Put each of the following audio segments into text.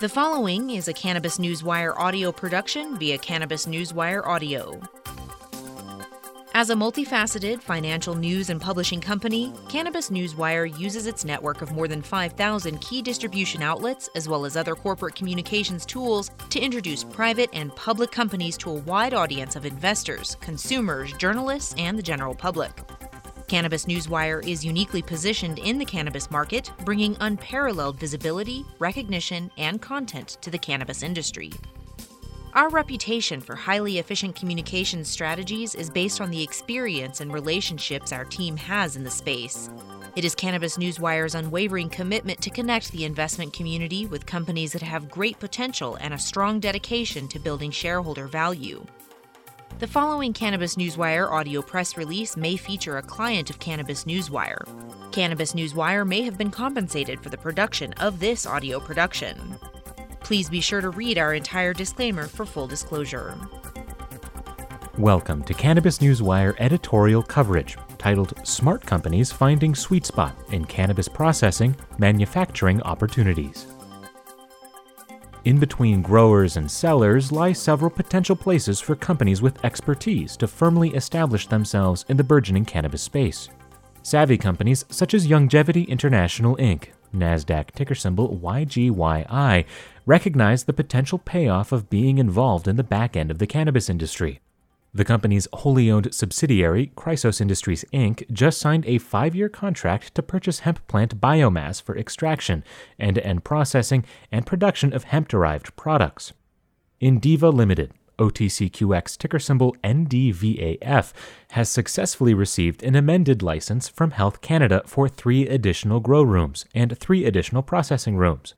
The following is a Cannabis Newswire audio production via Cannabis Newswire Audio. As a multifaceted financial news and publishing company, Cannabis Newswire uses its network of more than 5,000 key distribution outlets, as well as other corporate communications tools, to introduce private and public companies to a wide audience of investors, consumers, journalists, and the general public. Cannabis Newswire is uniquely positioned in the cannabis market, bringing unparalleled visibility, recognition, and content to the cannabis industry. Our reputation for highly efficient communication strategies is based on the experience and relationships our team has in the space. It is Cannabis Newswire's unwavering commitment to connect the investment community with companies that have great potential and a strong dedication to building shareholder value. The following Cannabis Newswire audio press release may feature a client of Cannabis Newswire. Cannabis Newswire may have been compensated for the production of this audio production. Please be sure to read our entire disclaimer for full disclosure. Welcome to Cannabis Newswire editorial coverage titled Smart Companies Finding Sweet Spot in Cannabis Processing Manufacturing Opportunities. In between growers and sellers lie several potential places for companies with expertise to firmly establish themselves in the burgeoning cannabis space. Savvy companies such as Youngevity International Inc., NASDAQ ticker symbol YGYI, recognize the potential payoff of being involved in the back end of the cannabis industry. The company's wholly owned subsidiary, Khrysos Industries Inc., just signed a five year contract to purchase hemp plant biomass for extraction, end to end processing, and production of hemp derived products. Indiva Limited, OTCQX ticker symbol NDVAF, has successfully received an amended license from Health Canada for three additional grow rooms and three additional processing rooms.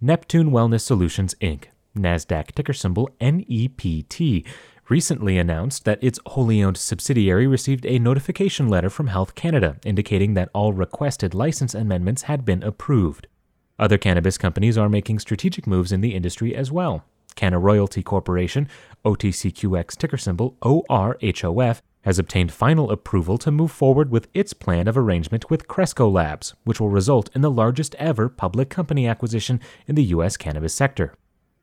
Neptune Wellness Solutions Inc., NASDAQ ticker symbol NEPT, recently announced that its wholly owned subsidiary received a notification letter from Health Canada indicating that all requested license amendments had been approved. Other cannabis companies are making strategic moves in the industry as well. CannaRoyalty Corporation, OTCQX ticker symbol ORHOF, has obtained final approval to move forward with its plan of arrangement with Cresco Labs, which will result in the largest ever public company acquisition in the U.S. cannabis sector.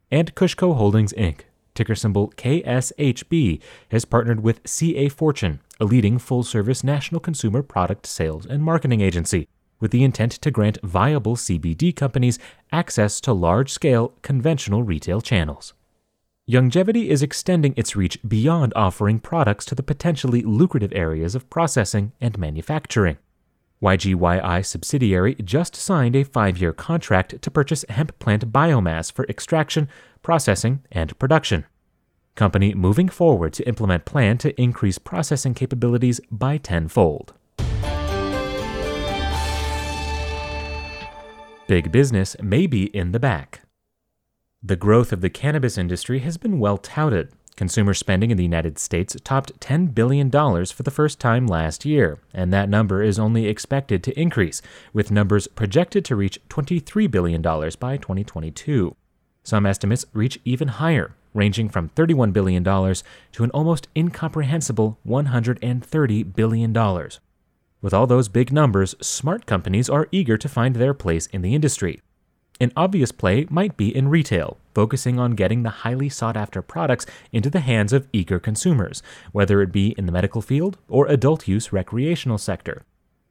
And KushCo Holdings Inc., ticker symbol KSHB, has partnered with CA Fortune, a leading full service national consumer product sales and marketing agency, with the intent to grant viable CBD companies access to large scale conventional retail channels. Youngevity is extending its reach beyond offering products to the potentially lucrative areas of processing and manufacturing. YGYI subsidiary just signed a five year contract to purchase hemp plant biomass for extraction, processing, and production. Company moving forward to implement plan to increase processing capabilities by tenfold. Big business may be in the back. The growth of the cannabis industry has been well touted. Consumer spending in the United States topped $10 billion for the first time last year, and that number is only expected to increase, with numbers projected to reach $23 billion by 2022. Some estimates reach even higher, ranging from $31 billion to an almost incomprehensible $130 billion. With all those big numbers, smart companies are eager to find their place in the industry. An obvious play might be in retail, focusing on getting the highly sought after products into the hands of eager consumers, whether it be in the medical field or adult use recreational sector.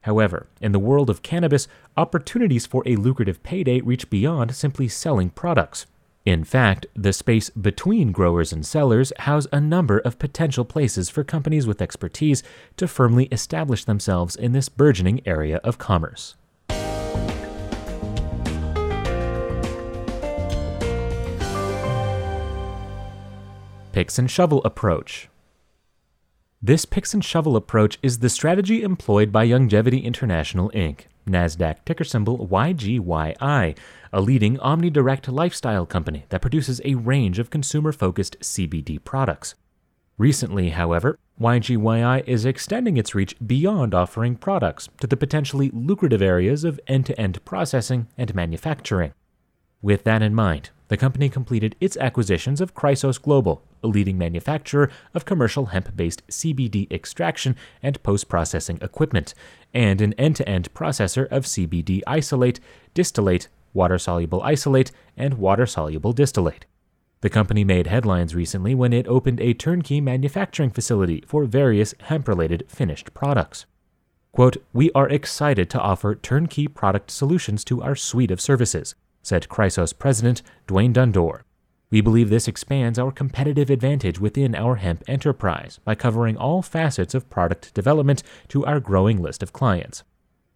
However, in the world of cannabis, opportunities for a lucrative payday reach beyond simply selling products. In fact, the space between growers and sellers house a number of potential places for companies with expertise to firmly establish themselves in this burgeoning area of commerce. Picks and shovel approach. This picks and shovel approach is the strategy employed by Youngevity International Inc., NASDAQ ticker symbol YGYI, a leading omnidirect lifestyle company that produces a range of consumer focused CBD products. Recently, however, YGYI is extending its reach beyond offering products to the potentially lucrative areas of end to end processing and manufacturing. With that in mind, the company completed its acquisitions of Khrysos Global, a leading manufacturer of commercial hemp based CBD extraction and post processing equipment, and an end to end processor of CBD isolate, distillate, water soluble isolate, and water soluble distillate. The company made headlines recently when it opened a turnkey manufacturing facility for various hemp related finished products. Quote, We are excited to offer turnkey product solutions to our suite of services, said Khrysos president Dwayne Dundor. We believe this expands our competitive advantage within our hemp enterprise by covering all facets of product development to our growing list of clients.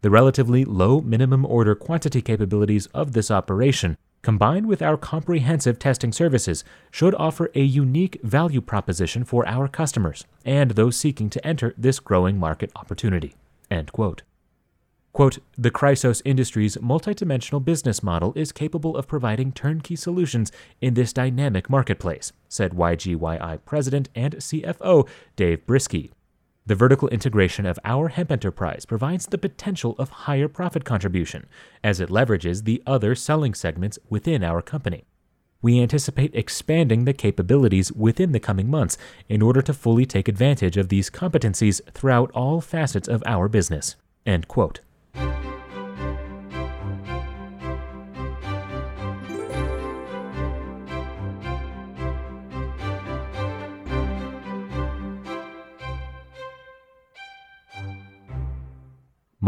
The relatively low minimum order quantity capabilities of this operation, combined with our comprehensive testing services, should offer a unique value proposition for our customers and those seeking to enter this growing market opportunity. End quote. Quote, the Khrysos Industries multidimensional business model is capable of providing turnkey solutions in this dynamic marketplace, said YGYI President and CFO Dave Briskie. The vertical integration of our hemp enterprise provides the potential of higher profit contribution as it leverages the other selling segments within our company. We anticipate expanding the capabilities within the coming months in order to fully take advantage of these competencies throughout all facets of our business. End quote.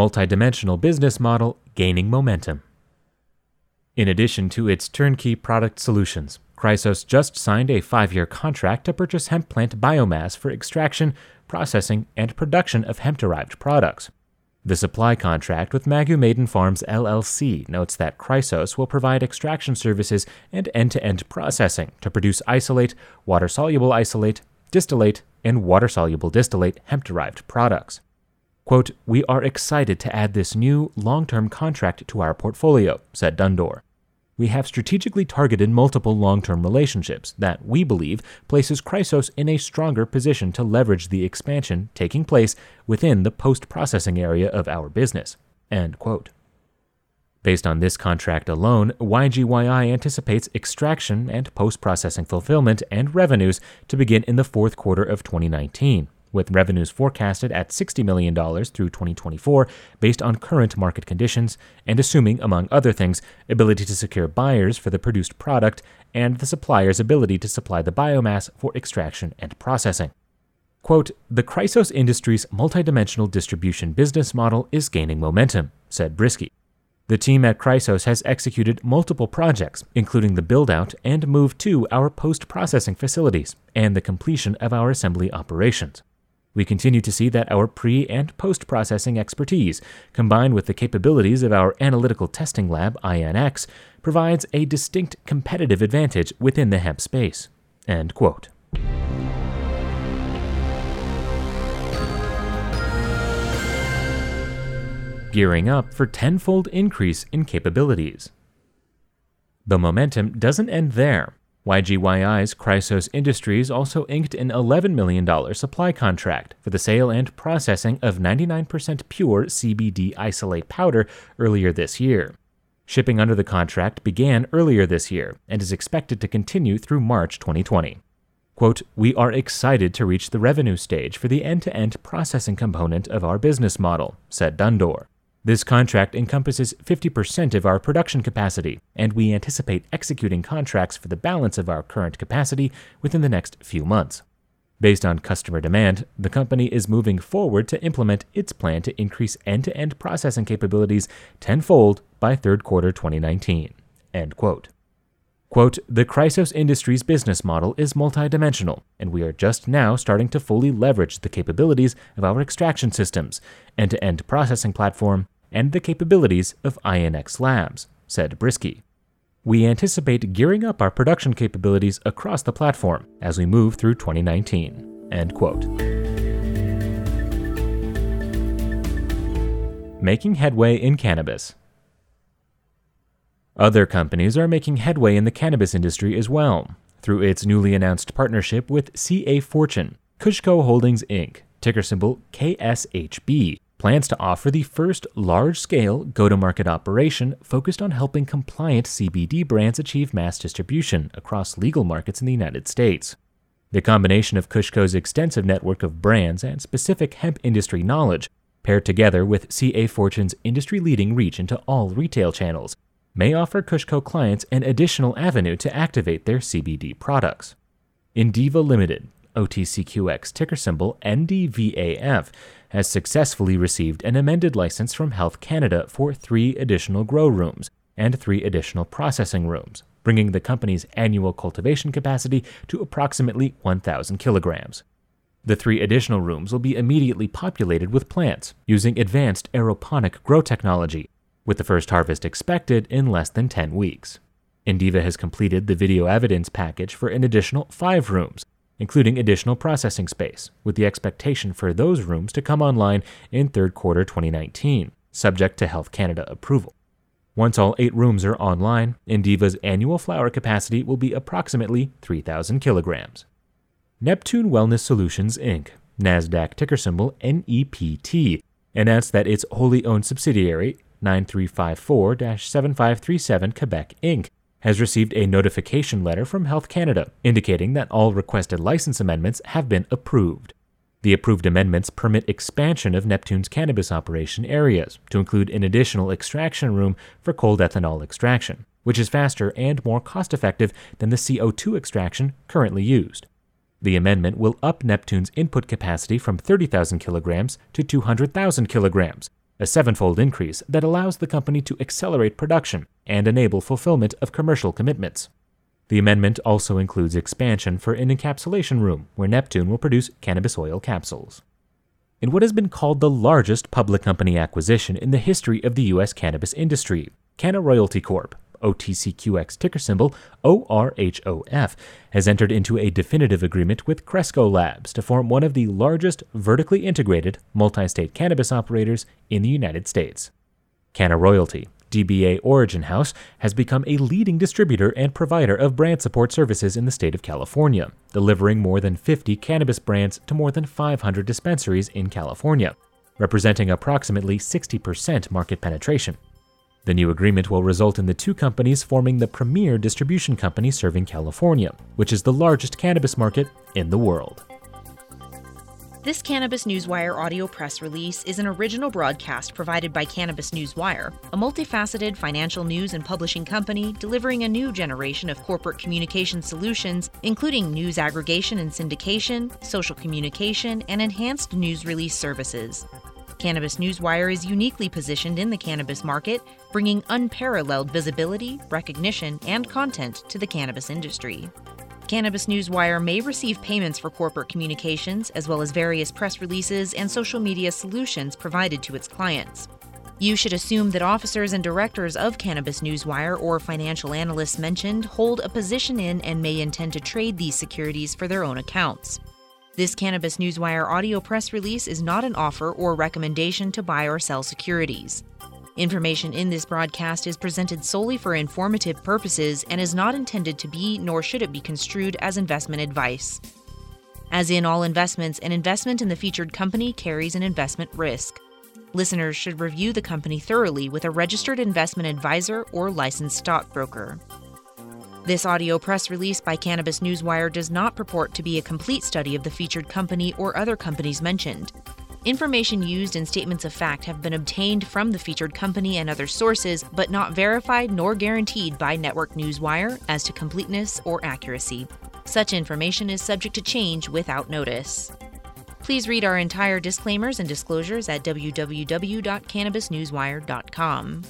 Multidimensional business model gaining momentum. In addition to its turnkey product solutions, Khrysos just signed a five year contract to purchase hemp plant biomass for extraction, processing, and production of hemp derived products. The supply contract with Magu Maiden Farms LLC notes that Khrysos will provide extraction services and end to end processing to produce isolate, water soluble isolate, distillate, and water soluble distillate hemp derived products. Quote, We are excited to add this new long term contract to our portfolio, said Dundor. We have strategically targeted multiple long term relationships that we believe places Khrysos in a stronger position to leverage the expansion taking place within the post processing area of our business. End quote. Based on this contract alone, YGYI anticipates extraction and post processing fulfillment and revenues to begin in the fourth quarter of 2019 with revenues forecasted at $60 million through 2024 based on current market conditions and assuming, among other things, ability to secure buyers for the produced product and the supplier's ability to supply the biomass for extraction and processing. Quote, the Khrysos Industries multidimensional distribution business model is gaining momentum, said Briskie. The team at Khrysos has executed multiple projects, including the build out and move to our post processing facilities and the completion of our assembly operations. We continue to see that our pre and post processing expertise, combined with the capabilities of our analytical testing lab, INX, provides a distinct competitive advantage within the hemp space. End quote. Gearing up for tenfold increase in capabilities. The momentum doesn't end there. YGYI's Khrysos Industries also inked an $11 million supply contract for the sale and processing of 99% pure CBD isolate powder earlier this year. Shipping under the contract began earlier this year and is expected to continue through March 2020. Quote, We are excited to reach the revenue stage for the end to end processing component of our business model, said Dundor. This contract encompasses 50% of our production capacity, and we anticipate executing contracts for the balance of our current capacity within the next few months. Based on customer demand, the company is moving forward to implement its plan to increase end to end processing capabilities tenfold by third quarter 2019. End quote. Quote, the Khrysos Industries business model is multidimensional, and we are just now starting to fully leverage the capabilities of our extraction systems, end to end processing platform, and the capabilities of INX Labs, said Briskie. We anticipate gearing up our production capabilities across the platform as we move through 2019. End quote. Making headway in cannabis. Other companies are making headway in the cannabis industry as well through its newly announced partnership with CA Fortune, KushCo Holdings Inc., ticker symbol KSHB, plans to offer the first large scale go to market operation focused on helping compliant CBD brands achieve mass distribution across legal markets in the United States. The combination of KushCo's extensive network of brands and specific hemp industry knowledge, paired together with CA Fortune's industry leading reach into all retail channels, may offer KushCo clients an additional avenue to activate their CBD products. Indiva Limited, OTCQX ticker symbol NDVAF, has successfully received an amended license from Health Canada for three additional grow rooms and three additional processing rooms, bringing the company's annual cultivation capacity to approximately 1,000 kilograms. The three additional rooms will be immediately populated with plants using advanced aeroponic grow technology, with the first harvest expected in less than 10 weeks. Indiva has completed the video evidence package for an additional five rooms, including additional processing space, with the expectation for those rooms to come online in third quarter 2019, subject to Health Canada approval. Once all eight rooms are online, Indiva's annual flower capacity will be approximately 3,000 kilograms. Neptune Wellness Solutions Inc., NASDAQ ticker symbol NEPT, announced that its wholly owned subsidiary, 9354 7537 Quebec Inc., has received a notification letter from Health Canada indicating that all requested license amendments have been approved. The approved amendments permit expansion of Neptune's cannabis operation areas to include an additional extraction room for cold ethanol extraction, which is faster and more cost effective than the CO2 extraction currently used. The amendment will up Neptune's input capacity from 30,000 kilograms to 200,000 kilograms, a sevenfold increase that allows the company to accelerate production and enable fulfillment of commercial commitments. The amendment also includes expansion for an encapsulation room where Neptune will produce cannabis oil capsules. In what has been called the largest public company acquisition in the history of the U.S. cannabis industry, CannaRoyalty Corp OTCQX ticker symbol ORHOF, has entered into a definitive agreement with Cresco Labs to form one of the largest vertically integrated multi state cannabis operators in the United States. CannaRoyalty, DBA Origin House, has become a leading distributor and provider of brand support services in the state of California, delivering more than 50 cannabis brands to more than 500 dispensaries in California, representing approximately 60% market penetration. The new agreement will result in the two companies forming the premier distribution company serving California, which is the largest cannabis market in the world. This Cannabis Newswire audio press release is an original broadcast provided by Cannabis Newswire, a multifaceted financial news and publishing company delivering a new generation of corporate communication solutions, including news aggregation and syndication, social communication, and enhanced news release services. Cannabis Newswire is uniquely positioned in the cannabis market, bringing unparalleled visibility, recognition, and content to the cannabis industry. Cannabis Newswire may receive payments for corporate communications, as well as various press releases and social media solutions provided to its clients. You should assume that officers and directors of Cannabis Newswire or financial analysts mentioned hold a position in and may intend to trade these securities for their own accounts. This Cannabis Newswire audio press release is not an offer or recommendation to buy or sell securities. Information in this broadcast is presented solely for informative purposes and is not intended to be, nor should it be construed as investment advice. As in all investments, an investment in the featured company carries an investment risk. Listeners should review the company thoroughly with a registered investment advisor or licensed stockbroker. This audio press release by Cannabis Newswire does not purport to be a complete study of the featured company or other companies mentioned. Information used in statements of fact have been obtained from the featured company and other sources, but not verified nor guaranteed by Network Newswire as to completeness or accuracy. Such information is subject to change without notice. Please read our entire disclaimers and disclosures at www.cannabisnewswire.com.